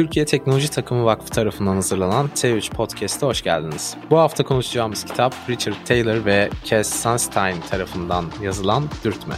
Türkiye Teknoloji Takımı Vakfı tarafından hazırlanan T3 Podcast'a hoş geldiniz. Bu hafta konuşacağımız kitap Richard Taylor ve Cass Sunstein tarafından yazılan Dürtme.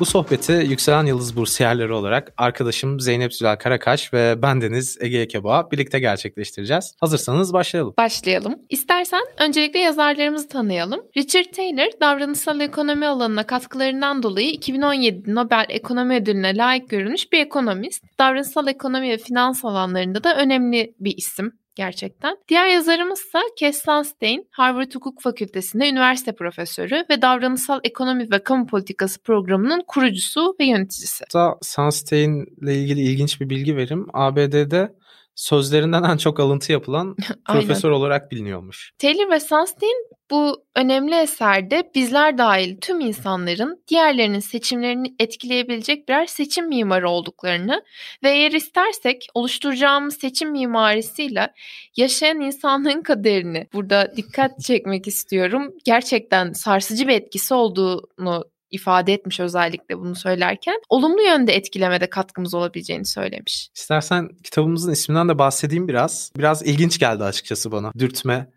Bu sohbeti Yükselen Yıldız Bursiyerleri olarak arkadaşım Zeynep Zülal Karakaş ve bendeniz Ege Ekeba birlikte gerçekleştireceğiz. Hazırsanız başlayalım. Başlayalım. İstersen öncelikle yazarlarımızı tanıyalım. Richard Taylor, davranışsal ekonomi alanına katkılarından dolayı 2017 Nobel Ekonomi Ödülüne layık görülmüş bir ekonomist. Davranışsal ekonomi ve finans alanlarında da önemli bir isim gerçekten. Diğer yazarımızsa Kes Sunstein, Harvard Hukuk Fakültesi'nde üniversite profesörü ve davranışsal ekonomi ve kamu politikası programının kurucusu ve yöneticisi. Hatta Sunstein ile ilgili ilginç bir bilgi verim. ABD'de sözlerinden en çok alıntı yapılan profesör olarak biliniyormuş. Taylor ve Sunstein bu önemli eserde bizler dahil tüm insanların diğerlerinin seçimlerini etkileyebilecek birer seçim mimarı olduklarını ve eğer istersek oluşturacağımız seçim mimarisiyle yaşayan insanlığın kaderini burada dikkat çekmek istiyorum. Gerçekten sarsıcı bir etkisi olduğunu ifade etmiş özellikle bunu söylerken olumlu yönde etkilemede katkımız olabileceğini söylemiş. İstersen kitabımızın isminden de bahsedeyim biraz. Biraz ilginç geldi açıkçası bana. Dürtme.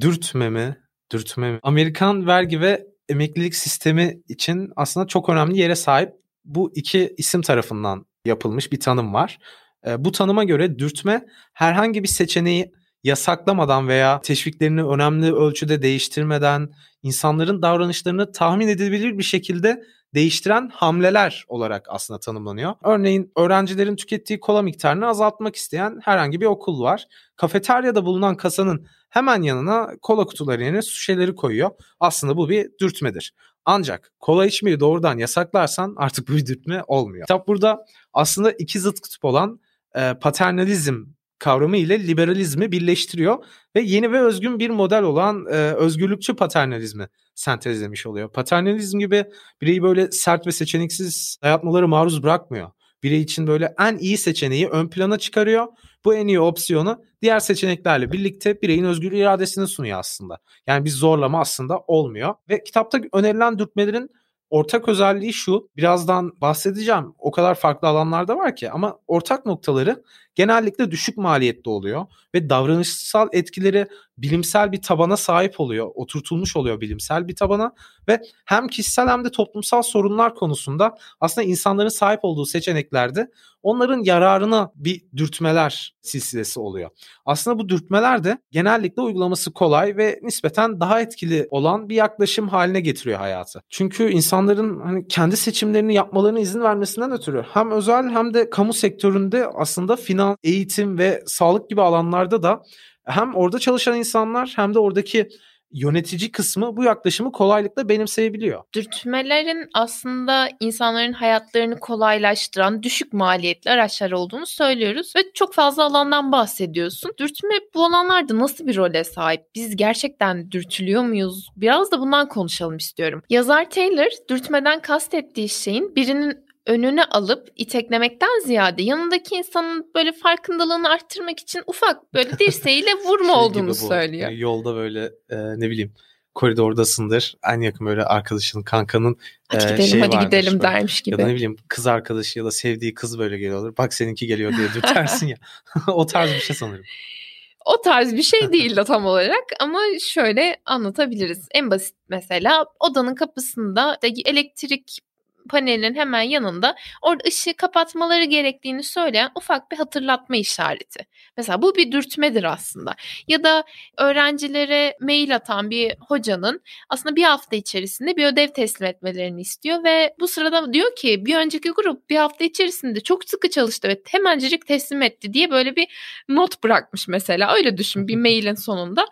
Dürtme mi? Dürtme mi? Amerikan vergi ve emeklilik sistemi için aslında çok önemli yere sahip bu iki isim tarafından yapılmış bir tanım var. Bu tanıma göre dürtme herhangi bir seçeneği yasaklamadan veya teşviklerini önemli ölçüde değiştirmeden insanların davranışlarını tahmin edilebilir bir şekilde değiştiren hamleler olarak aslında tanımlanıyor. Örneğin öğrencilerin tükettiği kola miktarını azaltmak isteyen herhangi bir okul var. Kafeteryada bulunan kasanın hemen yanına kola kutuları yerine su şişeleri koyuyor. Aslında bu bir dürtmedir. Ancak kola içmeyi doğrudan yasaklarsan artık bu bir dürtme olmuyor. Kitap burada aslında iki zıt kutup olan e, paternalizm kavramı ile liberalizmi birleştiriyor ve yeni ve özgün bir model olan e, özgürlükçü paternalizmi sentezlemiş oluyor. Paternalizm gibi bireyi böyle sert ve seçeneksiz dayatmaları maruz bırakmıyor. Birey için böyle en iyi seçeneği ön plana çıkarıyor. Bu en iyi opsiyonu diğer seçeneklerle birlikte bireyin özgür iradesini sunuyor aslında. Yani bir zorlama aslında olmuyor. Ve kitapta önerilen dürtmelerin ortak özelliği şu. Birazdan bahsedeceğim. O kadar farklı alanlarda var ki ama ortak noktaları genellikle düşük maliyetli oluyor ve davranışsal etkileri bilimsel bir tabana sahip oluyor. Oturtulmuş oluyor bilimsel bir tabana ve hem kişisel hem de toplumsal sorunlar konusunda aslında insanların sahip olduğu seçeneklerde onların yararına bir dürtmeler silsilesi oluyor. Aslında bu dürtmeler de genellikle uygulaması kolay ve nispeten daha etkili olan bir yaklaşım haline getiriyor hayatı. Çünkü insanların hani kendi seçimlerini yapmalarına izin vermesinden ötürü hem özel hem de kamu sektöründe aslında finans, eğitim ve sağlık gibi alanlarda da hem orada çalışan insanlar hem de oradaki yönetici kısmı bu yaklaşımı kolaylıkla benimseyebiliyor. Dürtmelerin aslında insanların hayatlarını kolaylaştıran düşük maliyetli araçlar olduğunu söylüyoruz ve çok fazla alandan bahsediyorsun. Dürtme bu alanlarda nasıl bir role sahip? Biz gerçekten dürtülüyor muyuz? Biraz da bundan konuşalım istiyorum. Yazar Taylor dürtmeden kastettiği şeyin birinin önüne alıp iteklemekten ziyade yanındaki insanın böyle farkındalığını arttırmak için ufak böyle dirseğiyle vurma şey olduğunu söylüyor. Yani yolda böyle e, ne bileyim koridordasındır. En yakın böyle arkadaşının, kankanın hadi e, gidelim, şey hadi gidelim böyle. dermiş gibi. Ya da ne bileyim kız arkadaşı ya da sevdiği kız böyle geliyordur. Bak seninki geliyor diye dürtersin ya. o tarz bir şey sanırım. O tarz bir şey değil de tam olarak ama şöyle anlatabiliriz. En basit mesela odanın kapısında elektrik panelinin hemen yanında orada ışığı kapatmaları gerektiğini söyleyen ufak bir hatırlatma işareti. Mesela bu bir dürtmedir aslında. Ya da öğrencilere mail atan bir hocanın aslında bir hafta içerisinde bir ödev teslim etmelerini istiyor ve bu sırada diyor ki bir önceki grup bir hafta içerisinde çok sıkı çalıştı ve hemencecik teslim etti diye böyle bir not bırakmış mesela. Öyle düşün bir mailin sonunda.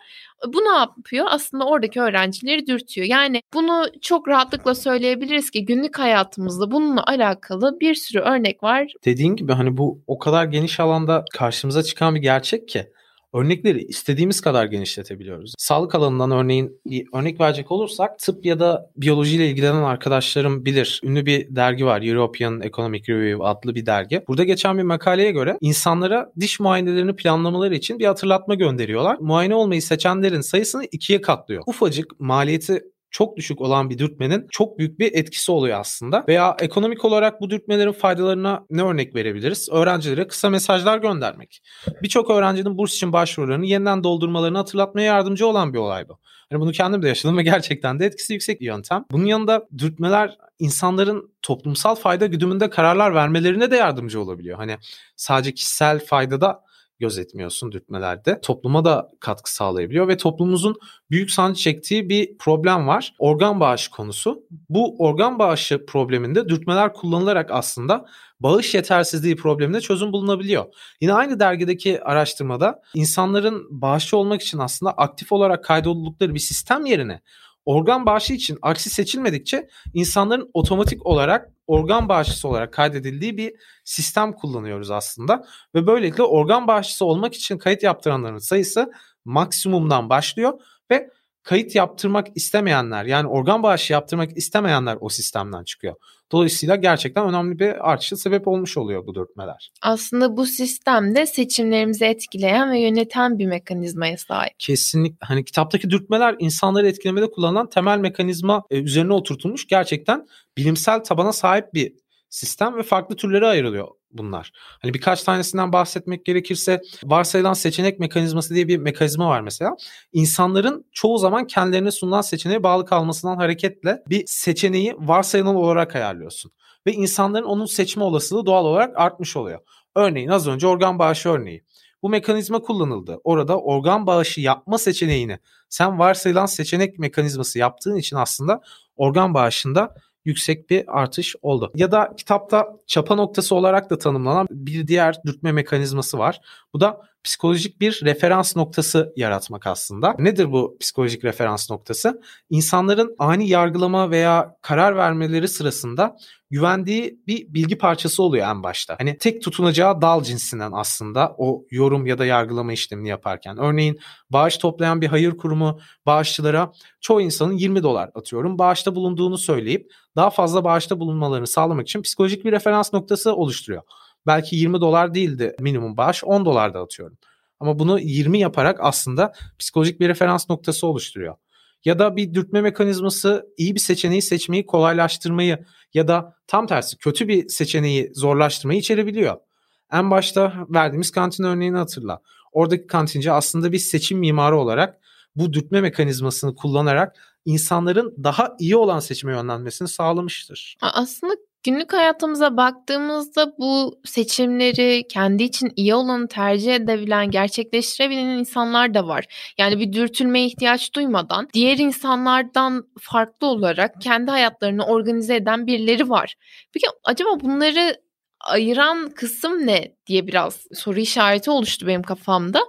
Bu ne yapıyor? Aslında oradaki öğrencileri dürtüyor. Yani bunu çok rahatlıkla söyleyebiliriz ki günlük hayatımızda bununla alakalı bir sürü örnek var. Dediğin gibi hani bu o kadar geniş alanda karşımıza çıkan bir gerçek ki örnekleri istediğimiz kadar genişletebiliyoruz. Sağlık alanından örneğin bir örnek verecek olursak tıp ya da biyolojiyle ilgilenen arkadaşlarım bilir. Ünlü bir dergi var European Economic Review adlı bir dergi. Burada geçen bir makaleye göre insanlara diş muayenelerini planlamaları için bir hatırlatma gönderiyorlar. Muayene olmayı seçenlerin sayısını ikiye katlıyor. Ufacık maliyeti çok düşük olan bir dürtmenin çok büyük bir etkisi oluyor aslında. Veya ekonomik olarak bu dürtmelerin faydalarına ne örnek verebiliriz? Öğrencilere kısa mesajlar göndermek. Birçok öğrencinin burs için başvurularını yeniden doldurmalarını hatırlatmaya yardımcı olan bir olay bu. Yani bunu kendim de yaşadım ve gerçekten de etkisi yüksek bir yöntem. Bunun yanında dürtmeler insanların toplumsal fayda güdümünde kararlar vermelerine de yardımcı olabiliyor. Hani sadece kişisel faydada gözetmiyorsun dürtmelerde. Topluma da katkı sağlayabiliyor ve toplumumuzun büyük sancı çektiği bir problem var. Organ bağışı konusu. Bu organ bağışı probleminde dürtmeler kullanılarak aslında bağış yetersizliği problemine çözüm bulunabiliyor. Yine aynı dergideki araştırmada insanların bağışçı olmak için aslında aktif olarak kaydoldukları bir sistem yerine organ bağışı için aksi seçilmedikçe insanların otomatik olarak organ bağışçısı olarak kaydedildiği bir sistem kullanıyoruz aslında. Ve böylelikle organ bağışçısı olmak için kayıt yaptıranların sayısı maksimumdan başlıyor ve kayıt yaptırmak istemeyenler yani organ bağışı yaptırmak istemeyenler o sistemden çıkıyor. Dolayısıyla gerçekten önemli bir artışa sebep olmuş oluyor bu dörtmeler. Aslında bu sistemde seçimlerimizi etkileyen ve yöneten bir mekanizmaya sahip. Kesinlikle. Hani kitaptaki dürtmeler insanları etkilemede kullanılan temel mekanizma e, üzerine oturtulmuş gerçekten bilimsel tabana sahip bir sistem ve farklı türlere ayrılıyor bunlar. Hani birkaç tanesinden bahsetmek gerekirse varsayılan seçenek mekanizması diye bir mekanizma var mesela. İnsanların çoğu zaman kendilerine sunulan seçeneğe bağlı kalmasından hareketle bir seçeneği varsayılan olarak ayarlıyorsun. Ve insanların onun seçme olasılığı doğal olarak artmış oluyor. Örneğin az önce organ bağışı örneği. Bu mekanizma kullanıldı. Orada organ bağışı yapma seçeneğini sen varsayılan seçenek mekanizması yaptığın için aslında organ bağışında yüksek bir artış oldu. Ya da kitapta çapa noktası olarak da tanımlanan bir diğer dürtme mekanizması var. Bu da psikolojik bir referans noktası yaratmak aslında. Nedir bu psikolojik referans noktası? İnsanların ani yargılama veya karar vermeleri sırasında güvendiği bir bilgi parçası oluyor en başta. Hani tek tutunacağı dal cinsinden aslında o yorum ya da yargılama işlemini yaparken. Örneğin bağış toplayan bir hayır kurumu bağışçılara çoğu insanın 20 dolar atıyorum bağışta bulunduğunu söyleyip daha fazla bağışta bulunmalarını sağlamak için psikolojik bir referans noktası oluşturuyor. Belki 20 dolar değildi minimum bağış 10 dolar da atıyorum. Ama bunu 20 yaparak aslında psikolojik bir referans noktası oluşturuyor. Ya da bir dürtme mekanizması iyi bir seçeneği seçmeyi kolaylaştırmayı ya da tam tersi kötü bir seçeneği zorlaştırmayı içerebiliyor. En başta verdiğimiz kantin örneğini hatırla. Oradaki kantinci aslında bir seçim mimarı olarak bu dürtme mekanizmasını kullanarak insanların daha iyi olan seçime yönlenmesini sağlamıştır. Aslında Günlük hayatımıza baktığımızda bu seçimleri kendi için iyi olanı tercih edebilen, gerçekleştirebilen insanlar da var. Yani bir dürtülmeye ihtiyaç duymadan diğer insanlardan farklı olarak kendi hayatlarını organize eden birileri var. Peki acaba bunları ayıran kısım ne diye biraz soru işareti oluştu benim kafamda.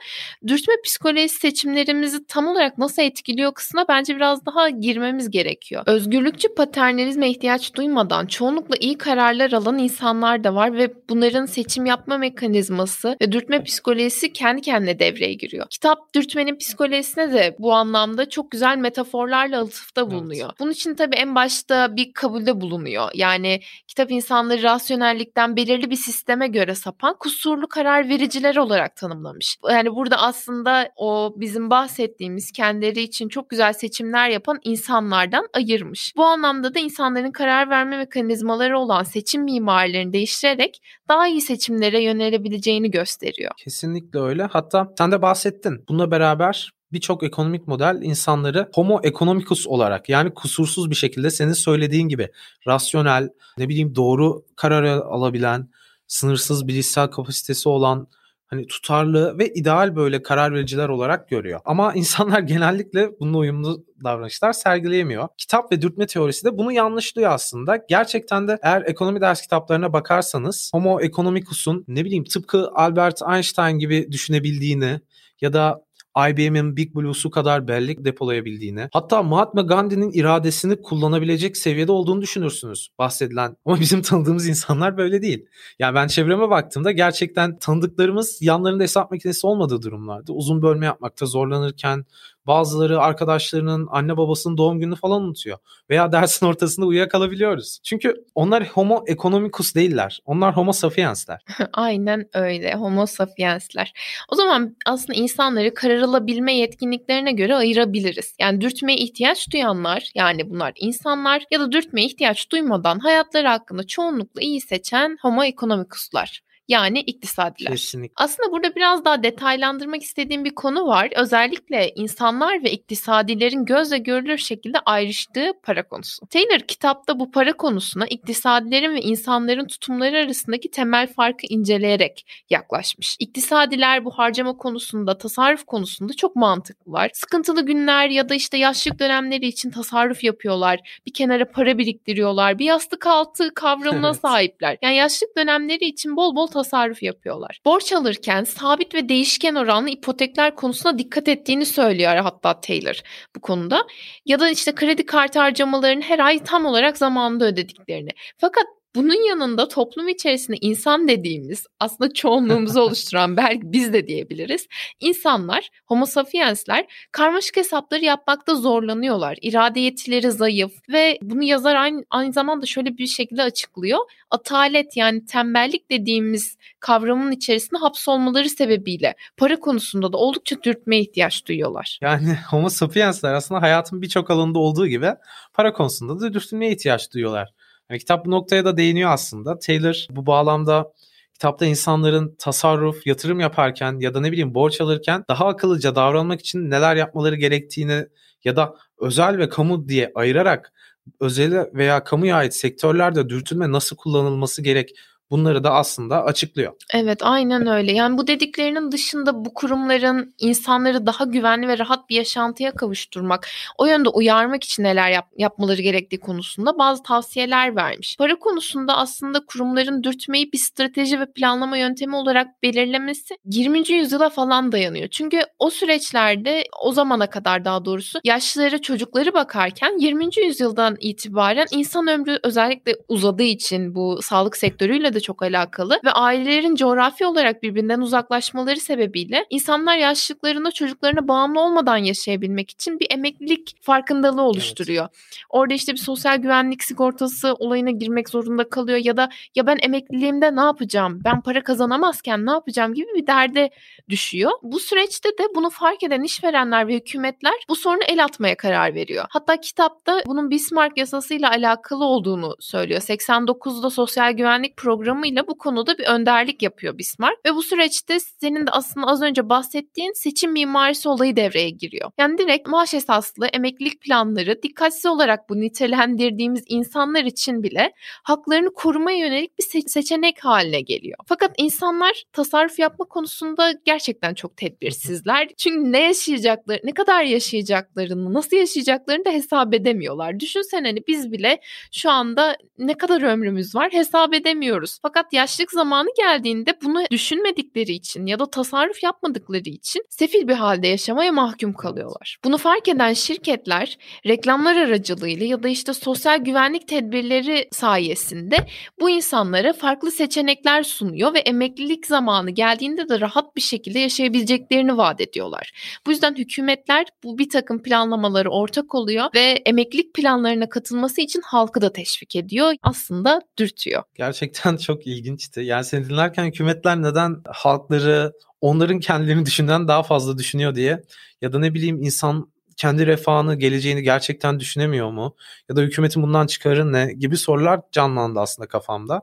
Dürtme psikolojisi seçimlerimizi tam olarak nasıl etkiliyor kısmına bence biraz daha girmemiz gerekiyor. Özgürlükçü paternalizme ihtiyaç duymadan çoğunlukla iyi kararlar alan insanlar da var ve bunların seçim yapma mekanizması ve dürtme psikolojisi kendi kendine devreye giriyor. Kitap dürtmenin psikolojisine de bu anlamda çok güzel metaforlarla atıfta bulunuyor. Evet. Bunun için tabii en başta bir kabulde bulunuyor. Yani kitap insanları rasyonellikten belirli bir sisteme göre sapan kusurlu karar vericiler olarak tanımlamış. Yani burada aslında o bizim bahsettiğimiz kendileri için çok güzel seçimler yapan insanlardan ayırmış. Bu anlamda da insanların karar verme mekanizmaları olan seçim mimarilerini değiştirerek daha iyi seçimlere yönelebileceğini gösteriyor. Kesinlikle öyle. Hatta sen de bahsettin. Bununla beraber birçok ekonomik model insanları homo economicus olarak yani kusursuz bir şekilde senin söylediğin gibi rasyonel, ne bileyim doğru karar alabilen, sınırsız bilişsel kapasitesi olan hani tutarlı ve ideal böyle karar vericiler olarak görüyor. Ama insanlar genellikle bununla uyumlu davranışlar sergileyemiyor. Kitap ve dürtme teorisi de bunu yanlışlıyor aslında. Gerçekten de eğer ekonomi ders kitaplarına bakarsanız Homo economicus'un ne bileyim tıpkı Albert Einstein gibi düşünebildiğini ya da IBM'in Big Blue'su kadar bellek depolayabildiğini, hatta Mahatma Gandhi'nin iradesini kullanabilecek seviyede olduğunu düşünürsünüz bahsedilen. Ama bizim tanıdığımız insanlar böyle değil. Yani ben çevreme baktığımda gerçekten tanıdıklarımız yanlarında hesap makinesi olmadığı durumlarda uzun bölme yapmakta zorlanırken Bazıları arkadaşlarının anne babasının doğum gününü falan unutuyor. Veya dersin ortasında uyuyakalabiliyoruz. Çünkü onlar homo economicus değiller. Onlar homo sapiensler. Aynen öyle. Homo sapiensler. O zaman aslında insanları karar alabilme yetkinliklerine göre ayırabiliriz. Yani dürtmeye ihtiyaç duyanlar yani bunlar insanlar ya da dürtmeye ihtiyaç duymadan hayatları hakkında çoğunlukla iyi seçen homo economicuslar yani iktisadiler. Kesinlikle. Aslında burada biraz daha detaylandırmak istediğim bir konu var. Özellikle insanlar ve iktisadilerin gözle görülür şekilde ayrıştığı para konusu. Taylor kitapta bu para konusuna iktisadilerin ve insanların tutumları arasındaki temel farkı inceleyerek yaklaşmış. İktisadiler bu harcama konusunda, tasarruf konusunda çok mantıklılar. Sıkıntılı günler ya da işte yaşlık dönemleri için tasarruf yapıyorlar. Bir kenara para biriktiriyorlar. Bir yastık altı kavramına evet. sahipler. Yani yaşlık dönemleri için bol bol tasarruf yapıyorlar. Borç alırken sabit ve değişken oranlı ipotekler konusuna dikkat ettiğini söylüyor hatta Taylor bu konuda. Ya da işte kredi kartı harcamalarının her ay tam olarak zamanında ödediklerini. Fakat bunun yanında toplum içerisinde insan dediğimiz aslında çoğunluğumuzu oluşturan belki biz de diyebiliriz. İnsanlar, homo sapiensler karmaşık hesapları yapmakta zorlanıyorlar. İrade yetileri zayıf ve bunu yazar aynı, aynı zamanda şöyle bir şekilde açıklıyor. Atalet yani tembellik dediğimiz kavramın içerisinde hapsolmaları sebebiyle para konusunda da oldukça dürtmeye ihtiyaç duyuyorlar. Yani homo sapiensler aslında hayatın birçok alanında olduğu gibi para konusunda da dürtülmeye ihtiyaç duyuyorlar. Yani kitap bu noktaya da değiniyor aslında. Taylor bu bağlamda kitapta insanların tasarruf, yatırım yaparken ya da ne bileyim borç alırken daha akıllıca davranmak için neler yapmaları gerektiğini ya da özel ve kamu diye ayırarak özel veya kamuya ait sektörlerde dürtülme nasıl kullanılması gerek bunları da aslında açıklıyor. Evet aynen öyle. Yani bu dediklerinin dışında bu kurumların insanları daha güvenli ve rahat bir yaşantıya kavuşturmak, o yönde uyarmak için neler yap- yapmaları gerektiği konusunda bazı tavsiyeler vermiş. Para konusunda aslında kurumların dürtmeyi bir strateji ve planlama yöntemi olarak belirlemesi 20. yüzyıla falan dayanıyor. Çünkü o süreçlerde o zamana kadar daha doğrusu yaşlılara çocukları bakarken 20. yüzyıldan itibaren insan ömrü özellikle uzadığı için bu sağlık sektörüyle de çok alakalı ve ailelerin coğrafi olarak birbirinden uzaklaşmaları sebebiyle insanlar yaşlılıklarında çocuklarına bağımlı olmadan yaşayabilmek için bir emeklilik farkındalığı oluşturuyor. Evet. Orada işte bir sosyal güvenlik sigortası olayına girmek zorunda kalıyor ya da ya ben emekliliğimde ne yapacağım? Ben para kazanamazken ne yapacağım gibi bir derde düşüyor. Bu süreçte de bunu fark eden işverenler ve hükümetler bu sorunu el atmaya karar veriyor. Hatta kitapta bunun Bismarck yasasıyla alakalı olduğunu söylüyor. 89'da sosyal güvenlik programı programıyla bu konuda bir önderlik yapıyor Bismarck ve bu süreçte senin de aslında az önce bahsettiğin seçim mimarisi olayı devreye giriyor. Yani direkt maaş esaslı emeklilik planları dikkatsiz olarak bu nitelendirdiğimiz insanlar için bile haklarını korumaya yönelik bir se- seçenek haline geliyor. Fakat insanlar tasarruf yapma konusunda gerçekten çok tedbirsizler. Çünkü ne yaşayacakları, ne kadar yaşayacaklarını, nasıl yaşayacaklarını da hesap edemiyorlar. Düşünsene hani biz bile şu anda ne kadar ömrümüz var hesap edemiyoruz. Fakat yaşlık zamanı geldiğinde bunu düşünmedikleri için ya da tasarruf yapmadıkları için sefil bir halde yaşamaya mahkum kalıyorlar. Bunu fark eden şirketler reklamlar aracılığıyla ya da işte sosyal güvenlik tedbirleri sayesinde bu insanlara farklı seçenekler sunuyor ve emeklilik zamanı geldiğinde de rahat bir şekilde yaşayabileceklerini vaat ediyorlar. Bu yüzden hükümetler bu bir takım planlamaları ortak oluyor ve emeklilik planlarına katılması için halkı da teşvik ediyor. Aslında dürtüyor. Gerçekten çok ilginçti. Yani seni dinlerken hükümetler neden halkları onların kendilerini düşünden daha fazla düşünüyor diye ya da ne bileyim insan kendi refahını, geleceğini gerçekten düşünemiyor mu? Ya da hükümetin bundan çıkarı ne gibi sorular canlandı aslında kafamda.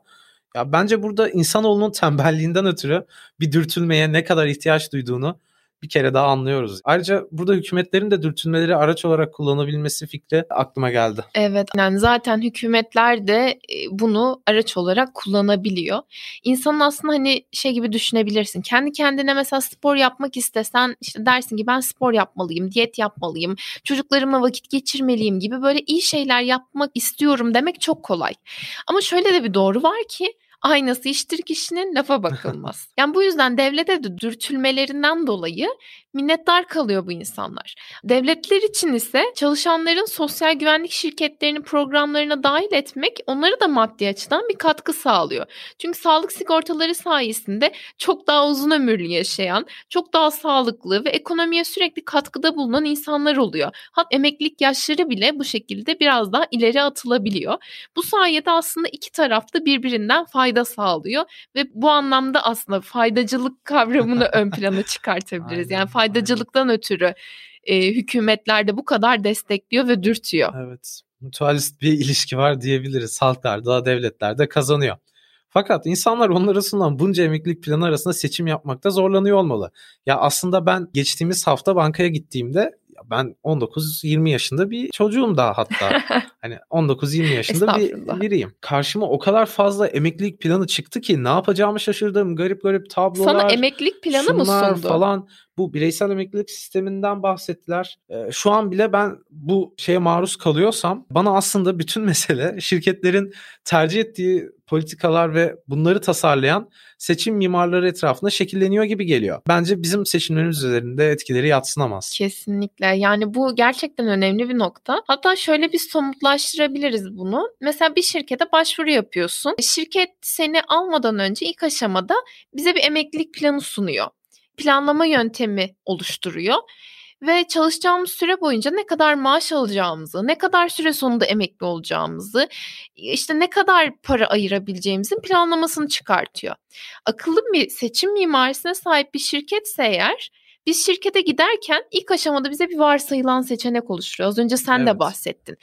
Ya bence burada insanoğlunun tembelliğinden ötürü bir dürtülmeye ne kadar ihtiyaç duyduğunu bir kere daha anlıyoruz. Ayrıca burada hükümetlerin de dürtünmeleri araç olarak kullanabilmesi fikri aklıma geldi. Evet yani zaten hükümetler de e, bunu araç olarak kullanabiliyor. İnsanın aslında hani şey gibi düşünebilirsin. Kendi kendine mesela spor yapmak istesen işte dersin ki ben spor yapmalıyım, diyet yapmalıyım, çocuklarımla vakit geçirmeliyim gibi böyle iyi şeyler yapmak istiyorum demek çok kolay. Ama şöyle de bir doğru var ki Aynası iştir kişinin lafa bakılmaz. yani bu yüzden devlete de dürtülmelerinden dolayı minnettar kalıyor bu insanlar. Devletler için ise çalışanların sosyal güvenlik şirketlerinin programlarına dahil etmek onları da maddi açıdan bir katkı sağlıyor. Çünkü sağlık sigortaları sayesinde çok daha uzun ömürlü yaşayan, çok daha sağlıklı ve ekonomiye sürekli katkıda bulunan insanlar oluyor. Hatta emeklilik yaşları bile bu şekilde biraz daha ileri atılabiliyor. Bu sayede aslında iki tarafta birbirinden fayda sağlıyor ve bu anlamda aslında faydacılık kavramını ön plana çıkartabiliriz. yani faydacılıktan ötürü e, hükümetler de bu kadar destekliyor ve dürtüyor. Evet. Mutualist bir ilişki var diyebiliriz. Halklar da devletler de kazanıyor. Fakat insanlar onlar arasından bunca emeklilik planı arasında seçim yapmakta zorlanıyor olmalı. Ya aslında ben geçtiğimiz hafta bankaya gittiğimde ben 19-20 yaşında bir çocuğum daha hatta. hani 19-20 yaşında bir biriyim. Karşıma o kadar fazla emeklilik planı çıktı ki ne yapacağımı şaşırdım. Garip garip tablolar. Sana emeklilik planı mı sundu? falan. Bu bireysel emeklilik sisteminden bahsettiler. Ee, şu an bile ben bu şeye maruz kalıyorsam bana aslında bütün mesele şirketlerin tercih ettiği politikalar ve bunları tasarlayan seçim mimarları etrafında şekilleniyor gibi geliyor. Bence bizim seçimlerimiz üzerinde etkileri yatsınamaz. Kesinlikle. Yani bu gerçekten önemli bir nokta. Hatta şöyle bir somutlaştırabiliriz bunu. Mesela bir şirkete başvuru yapıyorsun. Şirket seni almadan önce ilk aşamada bize bir emeklilik planı sunuyor planlama yöntemi oluşturuyor ve çalışacağımız süre boyunca ne kadar maaş alacağımızı, ne kadar süre sonunda emekli olacağımızı, işte ne kadar para ayırabileceğimizin planlamasını çıkartıyor. Akıllı bir seçim mimarisine sahip bir şirketse eğer biz şirkete giderken ilk aşamada bize bir varsayılan seçenek oluşturuyor. Az önce sen evet. de bahsettin.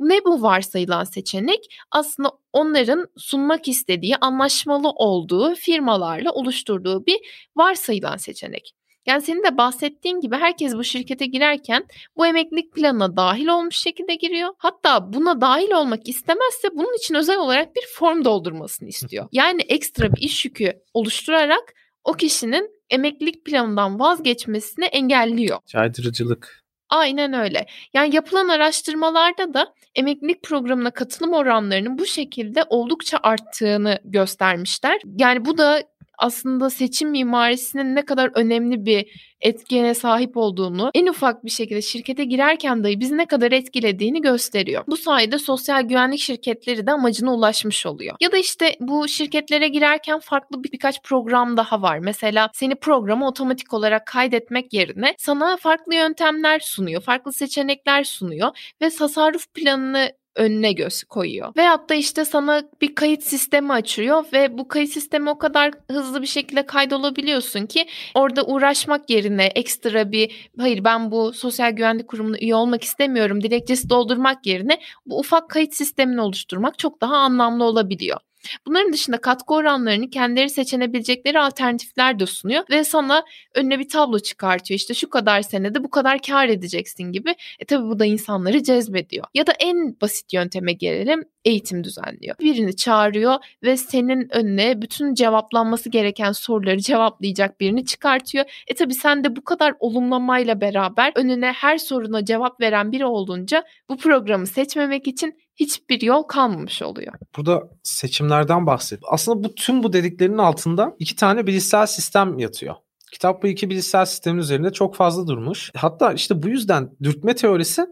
Ne bu varsayılan seçenek? Aslında onların sunmak istediği, anlaşmalı olduğu firmalarla oluşturduğu bir varsayılan seçenek. Yani senin de bahsettiğin gibi herkes bu şirkete girerken bu emeklilik planına dahil olmuş şekilde giriyor. Hatta buna dahil olmak istemezse bunun için özel olarak bir form doldurmasını istiyor. Yani ekstra bir iş yükü oluşturarak o kişinin emeklilik planından vazgeçmesini engelliyor. Caydırıcılık. Aynen öyle. Yani yapılan araştırmalarda da emeklilik programına katılım oranlarının bu şekilde oldukça arttığını göstermişler. Yani bu da aslında seçim mimarisinin ne kadar önemli bir etkene sahip olduğunu en ufak bir şekilde şirkete girerken dahi bizi ne kadar etkilediğini gösteriyor. Bu sayede sosyal güvenlik şirketleri de amacına ulaşmış oluyor. Ya da işte bu şirketlere girerken farklı bir birkaç program daha var. Mesela seni programa otomatik olarak kaydetmek yerine sana farklı yöntemler sunuyor, farklı seçenekler sunuyor ve tasarruf planını önüne göz koyuyor. Veyahut da işte sana bir kayıt sistemi açıyor ve bu kayıt sistemi o kadar hızlı bir şekilde kaydolabiliyorsun ki orada uğraşmak yerine ekstra bir hayır ben bu sosyal güvenlik kurumuna üye olmak istemiyorum dilekçesi doldurmak yerine bu ufak kayıt sistemini oluşturmak çok daha anlamlı olabiliyor. Bunların dışında katkı oranlarını kendileri seçenebilecekleri alternatifler de sunuyor ve sana önüne bir tablo çıkartıyor. İşte şu kadar senede bu kadar kar edeceksin gibi. E tabi bu da insanları cezbediyor. Ya da en basit yönteme gelelim eğitim düzenliyor. Birini çağırıyor ve senin önüne bütün cevaplanması gereken soruları cevaplayacak birini çıkartıyor. E tabi sen de bu kadar olumlamayla beraber önüne her soruna cevap veren biri olunca bu programı seçmemek için hiçbir yol kalmamış oluyor. Burada seçimlerden bahset. Aslında bu tüm bu dediklerinin altında iki tane bilişsel sistem yatıyor. Kitap bu iki bilişsel sistemin üzerinde çok fazla durmuş. Hatta işte bu yüzden dürtme teorisi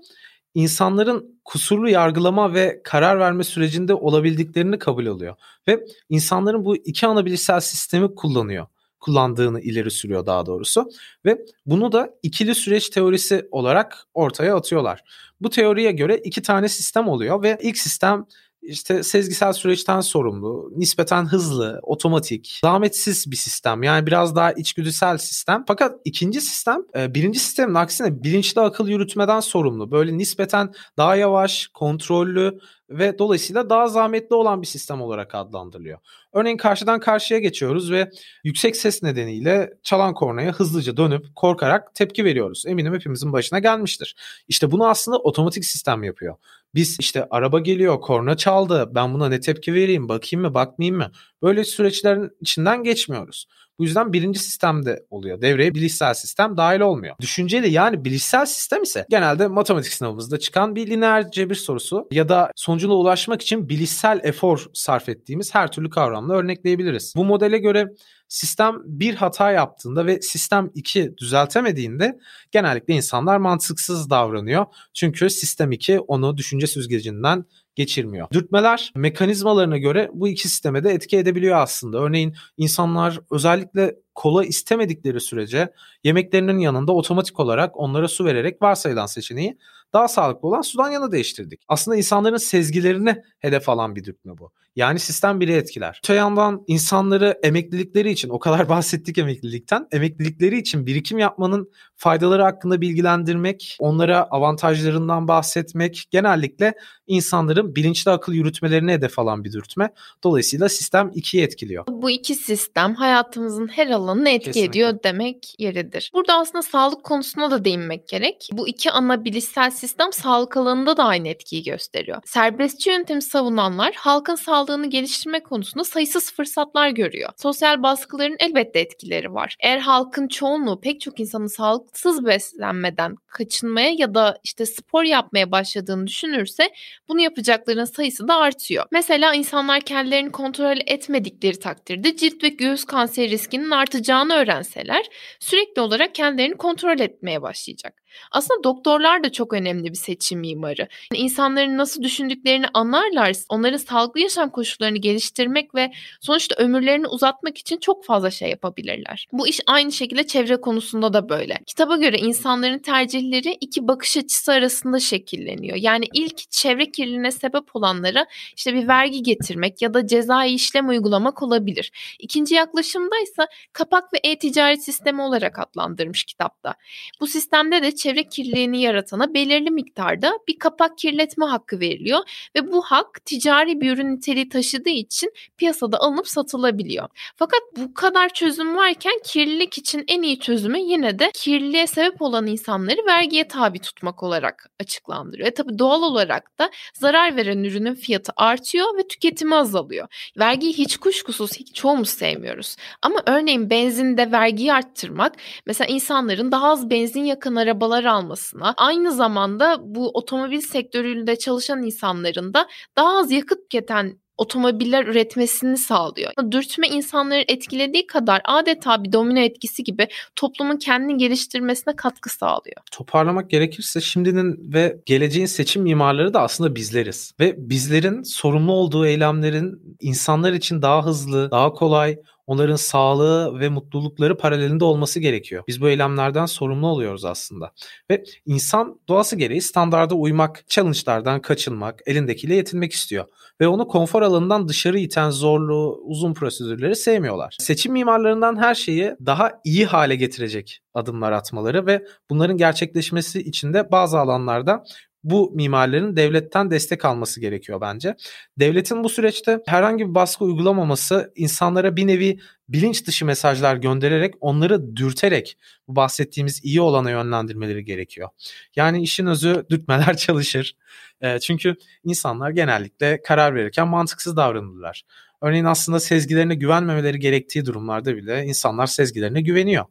insanların kusurlu yargılama ve karar verme sürecinde olabildiklerini kabul alıyor. Ve insanların bu iki ana bilişsel sistemi kullanıyor kullandığını ileri sürüyor daha doğrusu ve bunu da ikili süreç teorisi olarak ortaya atıyorlar. Bu teoriye göre iki tane sistem oluyor ve ilk sistem işte sezgisel süreçten sorumlu, nispeten hızlı, otomatik, zahmetsiz bir sistem. Yani biraz daha içgüdüsel sistem. Fakat ikinci sistem e, birinci sistemin aksine bilinçli akıl yürütmeden sorumlu. Böyle nispeten daha yavaş, kontrollü ve dolayısıyla daha zahmetli olan bir sistem olarak adlandırılıyor. Örneğin karşıdan karşıya geçiyoruz ve yüksek ses nedeniyle çalan kornaya hızlıca dönüp korkarak tepki veriyoruz. Eminim hepimizin başına gelmiştir. İşte bunu aslında otomatik sistem yapıyor. Biz işte araba geliyor, korna çaldı, ben buna ne tepki vereyim, bakayım mı, bakmayayım mı? Böyle süreçlerin içinden geçmiyoruz. Bu yüzden birinci sistemde oluyor. Devreye bilişsel sistem dahil olmuyor. Düşünceli yani bilişsel sistem ise genelde matematik sınavımızda çıkan bir lineer cebir sorusu ya da sonucuna ulaşmak için bilişsel efor sarf ettiğimiz her türlü kavramla örnekleyebiliriz. Bu modele göre sistem bir hata yaptığında ve sistem 2 düzeltemediğinde genellikle insanlar mantıksız davranıyor. Çünkü sistem 2 onu düşünce süzgecinden geçirmiyor. Dürtmeler mekanizmalarına göre bu iki sisteme de etki edebiliyor aslında. Örneğin insanlar özellikle kola istemedikleri sürece yemeklerinin yanında otomatik olarak onlara su vererek varsayılan seçeneği daha sağlıklı olan sudan yana değiştirdik. Aslında insanların sezgilerini hedef alan bir dürtme bu. Yani sistem biri etkiler. Öte yandan insanları emeklilikleri için o kadar bahsettik emeklilikten. Emeklilikleri için birikim yapmanın faydaları hakkında bilgilendirmek, onlara avantajlarından bahsetmek genellikle insanların bilinçli akıl yürütmelerine hedef alan bir dürtme. Dolayısıyla sistem ikiye etkiliyor. Bu iki sistem hayatımızın her alanını etki Kesinlikle. ediyor demek yeridir. Burada aslında sağlık konusuna da değinmek gerek. Bu iki ana bilişsel sistem sağlık alanında da aynı etkiyi gösteriyor. Serbestçi yöntemi savunanlar halkın sağlığını geliştirme konusunda sayısız fırsatlar görüyor. Sosyal baskıların elbette etkileri var. Eğer halkın çoğunluğu pek çok insanın sağlıksız beslenmeden kaçınmaya ya da işte spor yapmaya başladığını düşünürse bunu yapacakların sayısı da artıyor. Mesela insanlar kendilerini kontrol etmedikleri takdirde cilt ve göğüs kanseri riskinin artacağını öğrenseler sürekli olarak kendilerini kontrol etmeye başlayacak. Aslında doktorlar da çok önemli bir seçim mimarı. Yani insanların nasıl düşündüklerini anlarlar, onların sağlıklı yaşam koşullarını geliştirmek ve sonuçta ömürlerini uzatmak için çok fazla şey yapabilirler. Bu iş aynı şekilde çevre konusunda da böyle. Kitaba göre insanların tercihleri iki bakış açısı arasında şekilleniyor. Yani ilk çevre kirliliğine sebep olanlara işte bir vergi getirmek ya da cezai işlem uygulamak olabilir. İkinci yaklaşımda ise kapak ve e-ticaret sistemi olarak adlandırmış kitapta. Bu sistemde de çevre kirliliğini yaratana belirli miktarda bir kapak kirletme hakkı veriliyor ve bu hak ticari bir ürün niteliği taşıdığı için piyasada alınıp satılabiliyor. Fakat bu kadar çözüm varken kirlilik için en iyi çözümü yine de kirliliğe sebep olan insanları vergiye tabi tutmak olarak açıklandırıyor. E tabi doğal olarak da zarar veren ürünün fiyatı artıyor ve tüketimi azalıyor. Vergiyi hiç kuşkusuz hiç çoğumuz sevmiyoruz. Ama örneğin benzinde vergiyi arttırmak mesela insanların daha az benzin yakan arabalar arabalar almasına, aynı zamanda bu otomobil sektöründe çalışan insanların da daha az yakıt tüketen otomobiller üretmesini sağlıyor. Dürtme insanları etkilediği kadar adeta bir domino etkisi gibi toplumun kendini geliştirmesine katkı sağlıyor. Toparlamak gerekirse şimdinin ve geleceğin seçim mimarları da aslında bizleriz. Ve bizlerin sorumlu olduğu eylemlerin insanlar için daha hızlı, daha kolay, onların sağlığı ve mutlulukları paralelinde olması gerekiyor. Biz bu eylemlerden sorumlu oluyoruz aslında. Ve insan doğası gereği standarda uymak, challenge'lardan kaçınmak, elindekiyle yetinmek istiyor. Ve onu konfor alanından dışarı iten zorlu, uzun prosedürleri sevmiyorlar. Seçim mimarlarından her şeyi daha iyi hale getirecek adımlar atmaları ve bunların gerçekleşmesi için de bazı alanlarda bu mimarların devletten destek alması gerekiyor bence. Devletin bu süreçte herhangi bir baskı uygulamaması insanlara bir nevi bilinç dışı mesajlar göndererek onları dürterek bu bahsettiğimiz iyi olana yönlendirmeleri gerekiyor. Yani işin özü dürtmeler çalışır. E, çünkü insanlar genellikle karar verirken mantıksız davranırlar. Örneğin aslında sezgilerine güvenmemeleri gerektiği durumlarda bile insanlar sezgilerine güveniyor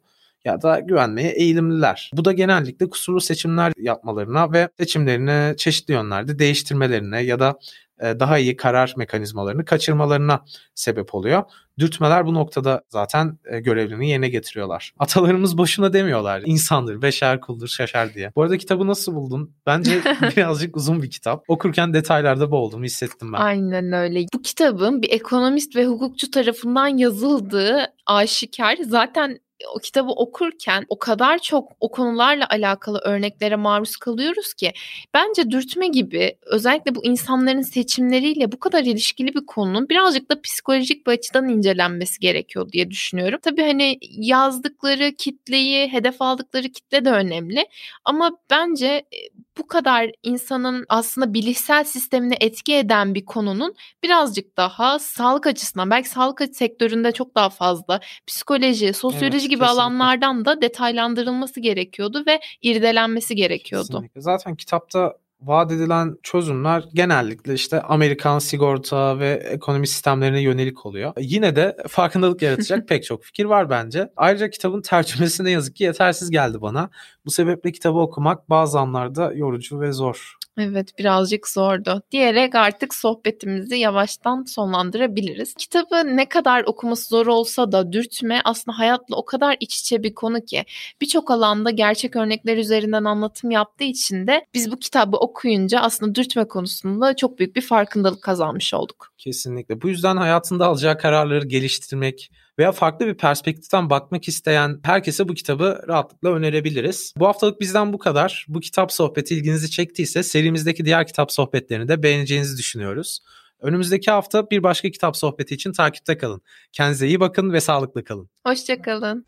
ya da güvenmeye eğilimliler. Bu da genellikle kusurlu seçimler yapmalarına ve seçimlerini çeşitli yönlerde değiştirmelerine ya da e, daha iyi karar mekanizmalarını kaçırmalarına sebep oluyor. Dürtmeler bu noktada zaten e, görevlerini yerine getiriyorlar. Atalarımız boşuna demiyorlar. İnsandır, beşer kuldur, şaşar diye. Bu arada kitabı nasıl buldun? Bence birazcık uzun bir kitap. Okurken detaylarda boğuldum, hissettim ben. Aynen öyle. Bu kitabın bir ekonomist ve hukukçu tarafından yazıldığı aşikar. Zaten o kitabı okurken o kadar çok o konularla alakalı örneklere maruz kalıyoruz ki bence dürtme gibi özellikle bu insanların seçimleriyle bu kadar ilişkili bir konunun birazcık da psikolojik bir açıdan incelenmesi gerekiyor diye düşünüyorum. Tabii hani yazdıkları kitleyi, hedef aldıkları kitle de önemli ama bence e, bu kadar insanın aslında bilişsel sistemine etki eden bir konunun birazcık daha sağlık açısından belki sağlık sektöründe çok daha fazla psikoloji, sosyoloji evet, gibi kesinlikle. alanlardan da detaylandırılması gerekiyordu ve irdelenmesi gerekiyordu. Kesinlikle. Zaten kitapta vaat edilen çözümler genellikle işte Amerikan sigorta ve ekonomi sistemlerine yönelik oluyor. Yine de farkındalık yaratacak pek çok fikir var bence. Ayrıca kitabın tercümesi ne yazık ki yetersiz geldi bana. Bu sebeple kitabı okumak bazı anlarda yorucu ve zor. Evet birazcık zordu. Diyerek artık sohbetimizi yavaştan sonlandırabiliriz. Kitabı ne kadar okuması zor olsa da dürtme aslında hayatla o kadar iç içe bir konu ki birçok alanda gerçek örnekler üzerinden anlatım yaptığı için de biz bu kitabı okuyunca aslında dürtme konusunda çok büyük bir farkındalık kazanmış olduk. Kesinlikle. Bu yüzden hayatında alacağı kararları geliştirmek, veya farklı bir perspektiften bakmak isteyen herkese bu kitabı rahatlıkla önerebiliriz. Bu haftalık bizden bu kadar. Bu kitap sohbeti ilginizi çektiyse serimizdeki diğer kitap sohbetlerini de beğeneceğinizi düşünüyoruz. Önümüzdeki hafta bir başka kitap sohbeti için takipte kalın. Kendinize iyi bakın ve sağlıklı kalın. Hoşçakalın.